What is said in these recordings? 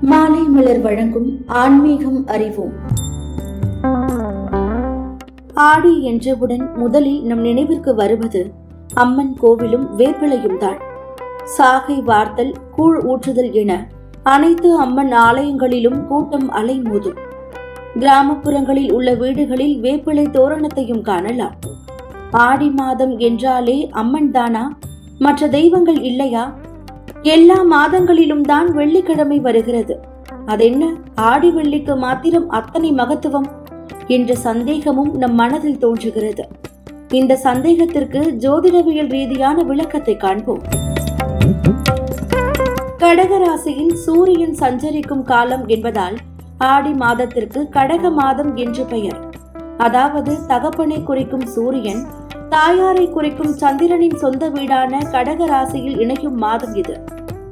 மாலை மலர் வழங்கும் ஆன்மீகம் அறிவோம். ஆடி என்றவுடன் முதலில் நம் நினைவிற்கு வருவது அம்மன் கோவிலும் வேப்பிலையும் தான். சாகை வார்த்தல் கூழ் ஊற்றுதல் என அனைத்து அம்மன் ஆலயங்களிலும் கூட்டம் அலைமோதும் கிராமப்புறங்களில் உள்ள வீடுகளில் வேப்பிலை தோரணத்தையும் காணலாம். ஆடி மாதம் என்றாலே அம்மன் தானா? மற்ற தெய்வங்கள் இல்லையா? எல்லா மாதங்களிலும் தான் வெள்ளிக்கிழமை வருகிறது. அதென்ன? ஆடி வெள்ளிக்கு மாத்திரம் அத்தனை மகத்துவம்? என்ற சந்தேகமும் நம் மனதில் தோன்றுகிறது. இந்த சந்தேகத்திற்கு ஜோதிடவியல் ரீதியான விளக்கத்தை காண்போம். கடகராசியில் சூரியன் சஞ்சரிக்கும் காலம் என்பதால் ஆடி மாதத்திற்கு கடக மாதம் என்று பெயர். அதாவது தகப்பனை குறிக்கும் சூரியன் தாயாரை குறிக்கும் சந்திரனின் சொந்த வீடான கடக ராசியில் இணையும் மாதம் இது.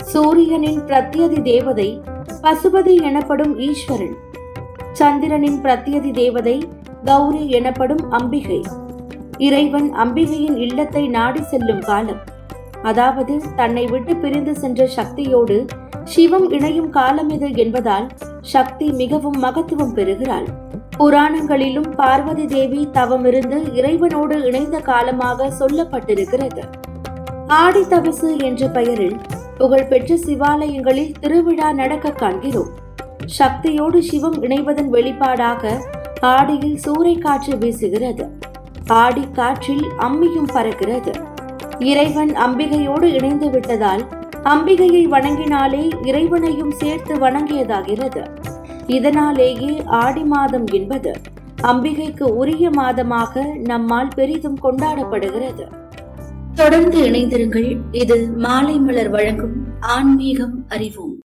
சூரியனின் பிரத்யதி தேவதை பசுபதி எனப்படும் ஈஸ்வரன். சந்திரனின் பிரத்யதி தேவதை கௌரி எனப்படும் அம்பிகை. இறைவன் அம்பிகையின் இல்லத்தை நாடி செல்லும் காலம். அதாவது தன்னை விட்டு பிரிந்து சென்ற சக்தியோடு சிவம் இணையும் காலம் இது என்பதால் சக்தி மிகவும் மகத்துவம் பெறுகிறாள். புராணங்களிலும் பார்வதி தேவி தவமிருந்து இறைவனோடு இணைந்த காலமாக சொல்லப்பட்டிருக்கிறது. ஆடி தபசு என்ற பெயரில் புகழ்பெற்ற சிவாலயங்களில் திருவிழா நடக்க காண்கிறோம். சக்தியோடு சிவம் இணைவதன் வெளிப்பாடாக ஆடியில் சூறை காற்று வீசுகிறது. ஆடி காற்றில் அம்மியும் பறக்கிறது. இறைவன் அம்பிகையோடு இணைந்து விட்டதால் அம்பிகையை வணங்கினாலே இறைவனையும் சேர்த்து வணங்கியதாகிறது. இதனாலேயே ஆடி மாதம் என்பது அம்பிகைக்கு உரிய மாதமாக நம்மால் பெரிதும் கொண்டாடப்படுகிறது. தொடர்ந்து இணைந்திருங்கள். இது மாலை மலர் வழங்கும் ஆன்மீகம் அறிவோம்.